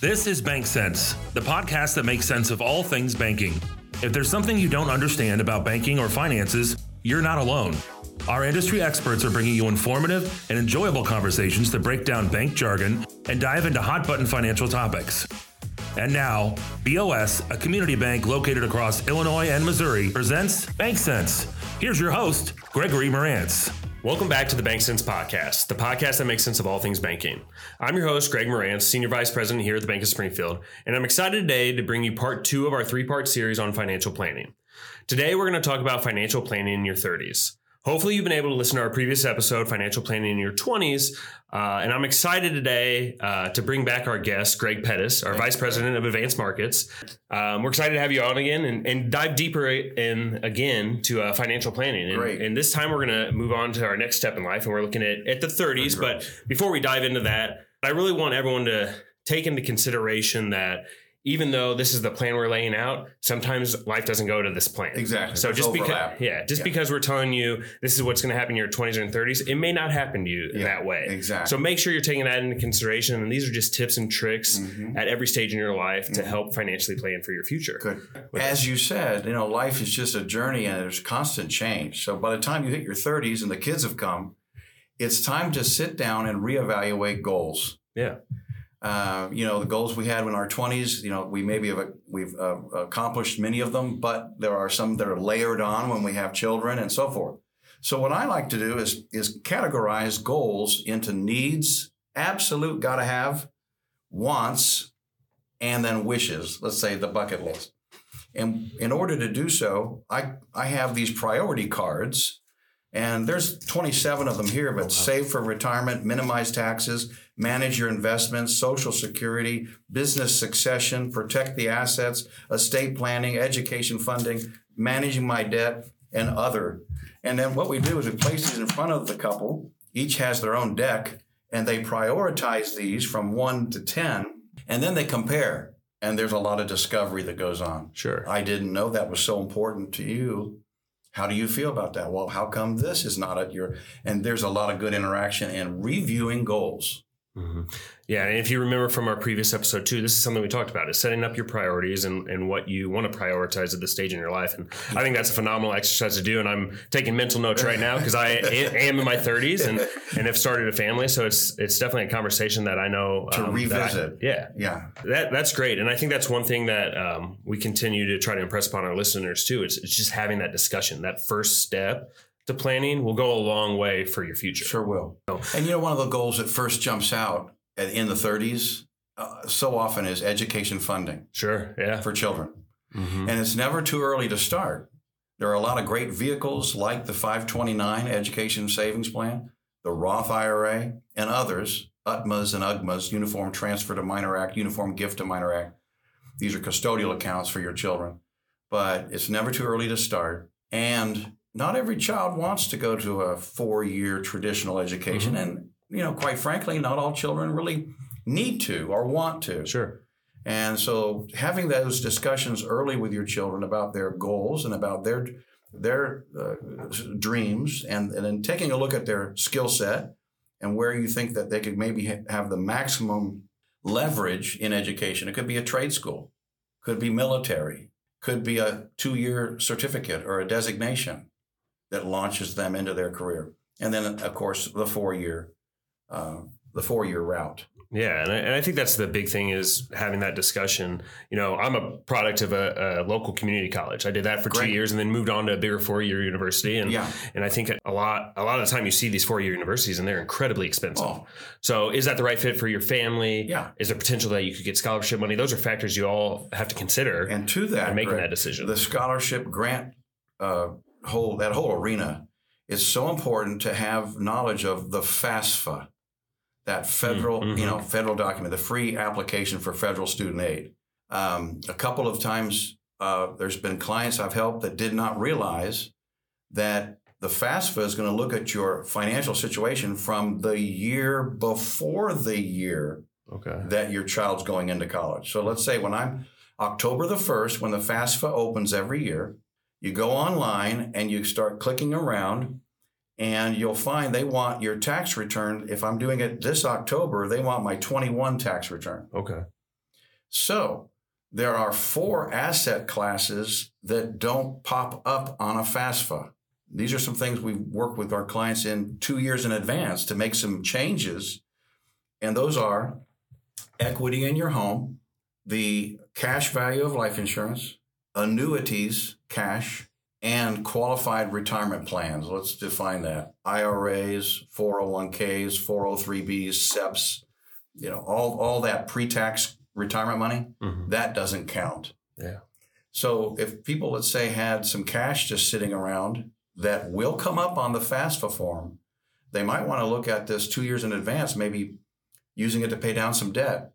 This is BankCents, the podcast that makes sense of all things banking. If there's something you don't understand about banking or finances, you're not alone. Our industry experts are bringing you informative and enjoyable conversations that break down bank jargon and dive into hot button financial topics. And now, BOS, a community bank located across Illinois and Missouri, presents BankCents. Here's your host, Gregory Marantz. Welcome back to the BankCents Podcast, the podcast that makes sense of all things banking. I'm your host, Greg Marantz, Senior Vice President here at the Bank of Springfield, and I'm excited today to bring you part two of our three part series on financial planning. Today, we're going to talk about financial planning in your 30s. Hopefully, you've been able to listen to our previous episode, Financial Planning in Your 20s. Uh, and I'm excited today uh, to bring back our guest, Greg Pettys, our Vice President of Advanced Markets. Um, we're excited to have you on again and, and dive deeper in again to uh, financial planning. And, Great. and this time, we're going to move on to our next step in life, and we're looking at, at the 30s. But before we dive into that, I really want everyone to take into consideration that even though this is the plan we're laying out, sometimes life doesn't go to this plan. Exactly. So There's just because, yeah, just Yeah. because we're telling you this is what's going to happen in your 20s and 30s, it may not happen to you Yeah, that way. exactly. So make sure you're taking that into consideration. And these are just tips and tricks Mhm. at every stage in your life to help financially plan for your future. Good. As you said, you know, life is just a journey and there's constant change. So by the time you hit your 30s and the kids have come, it's time to sit down and reevaluate goals. Yeah. Uh, you know, the goals we had in our 20s, you know, we maybe have we've uh, accomplished many of them, but there are some that are layered on when we have children and so forth. So what I like to do is is categorize goals into needs, absolute got to have, wants, and then wishes. Let's say the bucket list. And in order to do so, I I have these priority cards, and there's 27 of them here. But save for retirement, minimize taxes, manage your investments, social security, business succession, protect the assets, estate planning, education funding, managing my debt, and other. And then what we do is we place these in front of the couple. Each has their own deck, and they prioritize these from one to 10, and then they compare. And there's a lot of discovery that goes on. Sure. I didn't know that was so important to you. How do you feel about that? Well, how come this is not at your, and there's a lot of good interaction and reviewing goals. Hmm Yeah, and if you remember from our previous episode too, this is something we talked about: is setting up your priorities and, and what you want to prioritize at this stage in your life. And I think that's a phenomenal exercise to do. And I'm taking mental notes right now because I am in my 30s and and have started a family. So it's it's definitely a conversation that I know To I- revisit. yeah, Yeah. that that's great, and I think that's one thing that um, we continue to try to impress upon our listeners too. It's, it's just having that discussion. That first step to planning will go a long way for your future. Sure will. And you know, one of the goals that first jumps out at, in the 30s uh, so often is education funding Sure. Yeah. for children. Mhm. And it's never too early to start. There are a lot of great vehicles like the 529 Education Savings Plan, the Roth IRA, and others, UTMAs and UGMAs, Uniform Transfer to Minor Act, Uniform Gift to Minor Act. These are custodial accounts for your children. But it's never too early to start. And not every child wants to go to a four year traditional education. And, you know, quite frankly, not all children really need to or want to. Sure. And so having those discussions early with your children about their goals and about their their uh, dreams and, and then taking a look at their skill set and where you think that they could maybe ha- have the maximum leverage in education. It could be a trade school, could be military, could be a two-year certificate or a designation that launches them into their career. And then, of course, the four-year uh, the four-year route. Yeah, and I, and I think that's the big thing is having that discussion. You know, I'm a product of a, a local community college. I did that for two years and then moved on to a bigger four year university. And Yeah. and I think a lot a lot of the time you see these four year universities and they're incredibly expensive. Oh. So is that the right fit for your family? Yeah. Is there potential that you could get scholarship money? Those are factors you all have to consider And to that, in making Greg, that decision. the scholarship grant uh, whole that whole arena is so important to have knowledge of the FAFSA, that federal Mm, you know federal document, the free application for federal student aid. Um, a couple of times, uh, there's been clients I've helped that did not realize that the FAFSA is going to look at your financial situation from the year before the year okay. that your child's going into college. So let's say when I'm October the 1st, when the FAFSA opens every year, you go online and you start clicking around and you'll find they want your tax return. If I'm doing it this October, they want my 21 tax return. Okay. So there are four asset classes that don't pop up on a FAFSA. These are some things we work with our clients in two years in advance to make some changes. And those are equity in your home, the cash value of life insurance, annuities, cash, and qualified retirement plans. Let's define that. IRAs, 401ks, 403bs, SEPs, you know, all, all that pre-tax retirement money, Mhm. that doesn't count. Yeah. So if people, let's say, had some cash just sitting around that will come up on the FAFSA form, they might want to look at this two years in advance, maybe using it to pay down some debt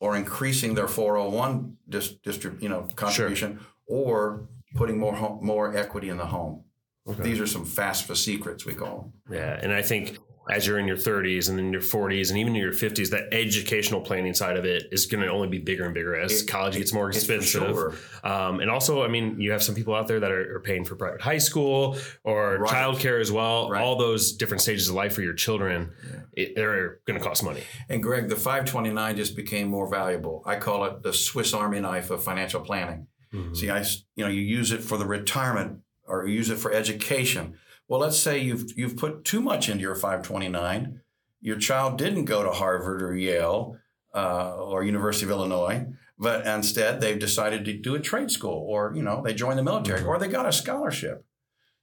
or increasing their 401 dis, distrib, you know, contribution or putting more home, more equity in the home. Okay. These are some FAFSA secrets we call them. Yeah, and I think as you're in your 30s and then your 40s and even in your 50s, that educational planning side of it is going to only be bigger and bigger as It- college gets more expensive. sure. Um, and also, I mean, you have some people out there that are, are paying for private high school or Right. childcare as well. Right. All those different stages of life for your children, it, they're going to cost money. And Greg, the 529 just became more valuable. I call it the Swiss Army knife of financial planning. See, I, you know, you use it for the retirement or you use it for education. Well, let's say you've you've put too much into your 529. Your child didn't go to Harvard or Yale uh, or University of Illinois, but instead they've decided to do a trade school or you know they joined the military or they got a scholarship.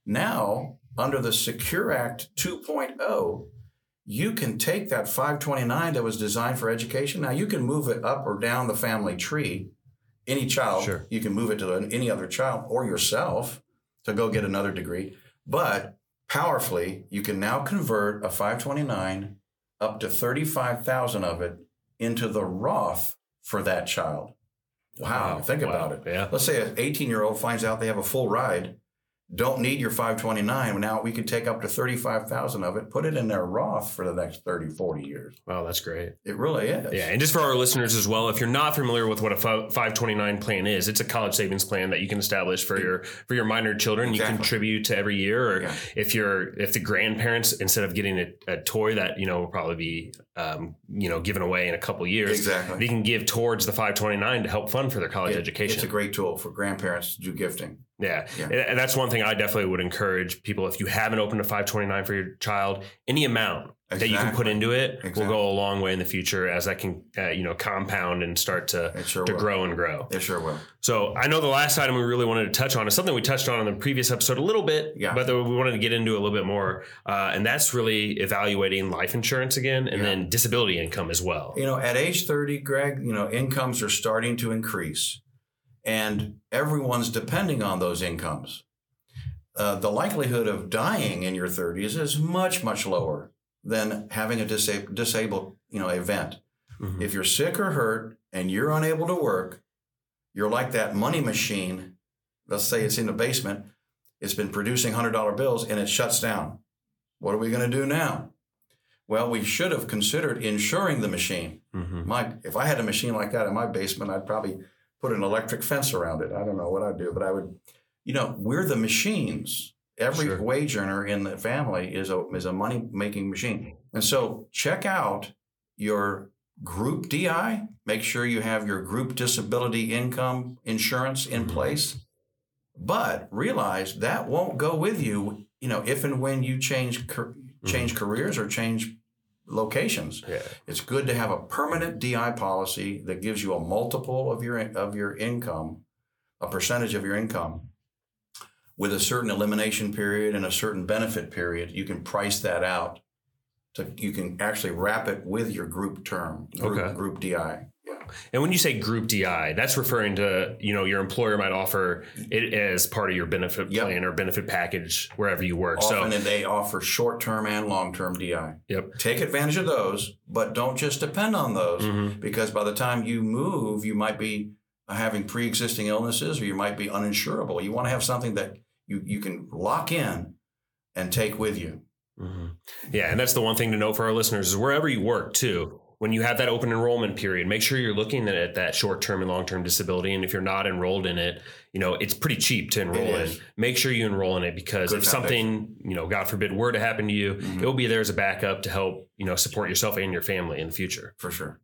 Now, under the Secure Act 2.0, you can take that 529 that was designed for education. Now you can move it up or down the family tree. Any child, Sure. you can move it to any other child or yourself to go get another degree. But powerfully, you can now convert a 529 up to 35,000 of it into the Roth for that child. Wow, think Wow. about it. Yeah. Let's say an 18 year old finds out they have a full ride, don't need your 529. Now we can take up to 35,000 of it, put it in their Roth for the next 30, 40 years. Wow, that's great. It really is. Yeah, and just for our listeners as well, if you're not familiar with what a 529 plan is, it's a college savings plan that you can establish for your for your minor children. You contribute to every year, or Yeah. if you're if the grandparents instead of getting a, a toy that you know will probably be um, you know given away in a couple years, Exactly. they can give towards the 529 to help fund for their college It- education. It's a great tool for grandparents to do gifting. Yeah. Yeah. And- that's one thing I definitely would encourage people if you haven't opened a 529 for your child, any amount that you can put into it will go a long way in the future as that can, uh, you know, compound and start to, sure to will. grow and grow. It sure will. So I know the last item we really wanted to touch on is something we touched on in the previous episode a little bit, Yeah. but that we wanted to get into a little bit more. Uh, and that's really evaluating life insurance again and Yeah. then disability income as well. You know, at age 30, Greg, you know, incomes are starting to increase and everyone's depending on those incomes. Uh, the likelihood of dying in your 30s is much, much lower than having a disa- disabled, you know, event. Mhm. If you're sick or hurt and you're unable to work, you're like that money machine. Let's say it's in the basement. It's been producing $100 bills and it shuts down. What are we going to do now? Well, we should have considered insuring the machine. Mhm. My, if I had a machine like that in my basement, I'd probably put an electric fence around it. I don't know what I'd do, but I would, you know, we're the machines. Every Sure. wage earner in the family is a is a money making machine. And so check out your group DI. Make sure you have your group disability income insurance in Mhm. place. But realize that won't go with you, you know, if and when you change car- change careers or change locations. Yeah. It's good to have a permanent DI policy that gives you a multiple of your of your income, a percentage of your income, with a certain elimination period and a certain benefit period. You can price that out. To you can actually wrap it with your group term, group, Okay. group DI. And when you say group DI, that's referring to, you know, your employer might offer it as part of your benefit Yep. plan or benefit package wherever you work. Often so, they offer short term and long term DI. yep. Take advantage of those, but don't just depend on those. Mhm. because by the time you move, you might be having pre-existing illnesses or you might be uninsurable. You want to have something that you, you can lock in and take with you. Mhm. Yeah, and that's the one thing to note for our listeners is wherever you work too. When you have that open enrollment period, make sure you're looking at that short term and long term disability. And if you're not enrolled in it, you know it's pretty cheap to enroll in. Make sure you enroll in it because Good if something, you know, God forbid, were to happen to you, Mhm. it will be there as a backup to help you know support yourself and your family in the future. For sure.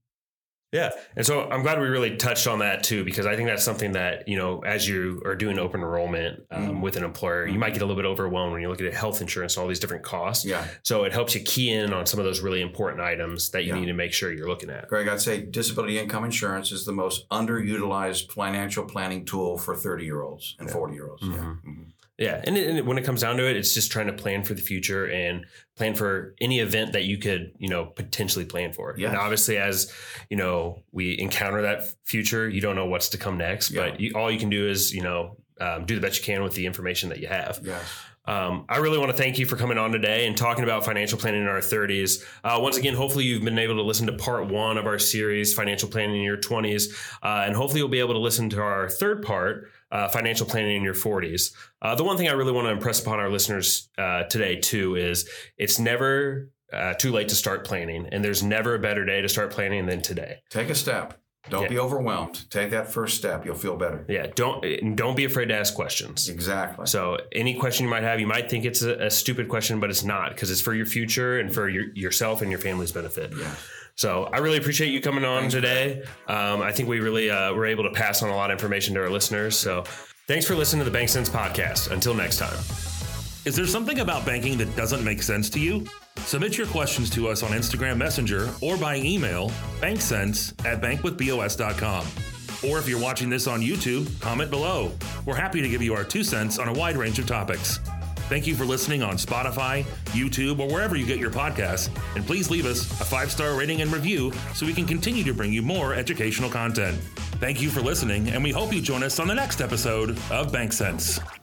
Yeah. And so I'm glad we really touched on that too, because I think that's something that, you know, as you are doing open enrollment um, Mm. with an employer, you might get a little bit overwhelmed when you're looking at health insurance and all these different costs. Yeah. So it helps you key in on some of those really important items that you Yeah. need to make sure you're looking at. Greg, I'd say disability income insurance is the most underutilized financial planning tool for 30 year olds and 40 year olds. Yeah. Mhm. Yeah. And, it, and when it comes down to it, it's just trying to plan for the future and plan for any event that you could, you know, potentially plan for. Yes. And obviously, as, you know, we encounter that future, you don't know what's to come next, Yeah. but you, all you can do is, you know, um, do the best you can with the information that you have. Yes. Um, I really want to thank you for coming on today and talking about financial planning in our 30s. Uh, once again, hopefully you've been able to listen to part one of our series, Financial Planning in Your 20s, uh, and hopefully you'll be able to listen to our third part, uh, Financial Planning in Your 40s. Uh, the one thing I really want to impress upon our listeners uh, today, too, is it's never uh, too late to start planning, and there's never a better day to start planning than today. Take a step. Don't Yeah. be overwhelmed. Take that first step. You'll feel better. Yeah, don't don't be afraid to ask questions. Exactly. So any question you might have, you might think it's a, a stupid question, but it's not because it's for your future and for your, yourself and your family's benefit. yeah. So I really appreciate you coming on Thanks, today. Um, I think we really uh, were able to pass on a lot of information to our listeners. So thanks for listening to the BankCents podcast. Until next time. Is there something about banking that doesn't make sense to you? Submit your questions to us on Instagram Messenger or by email, bankcents at bankwithbos.com. Or if you're watching this on YouTube, comment below. We're happy to give you our two cents on a wide range of topics. Thank you for listening on Spotify, YouTube, or wherever you get your podcasts. And please leave us a five star rating and review so we can continue to bring you more educational content. Thank you for listening, and we hope you join us on the next episode of BankCents.